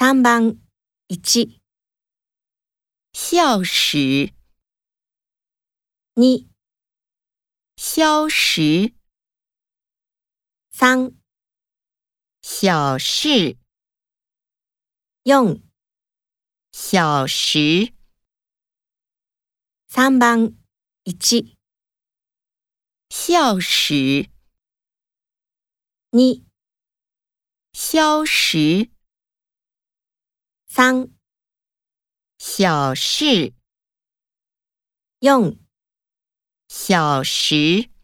三番一、笑时、二、消时、三、小事、四、小时、三番一、笑时、二、消食、三、小事、用、小时。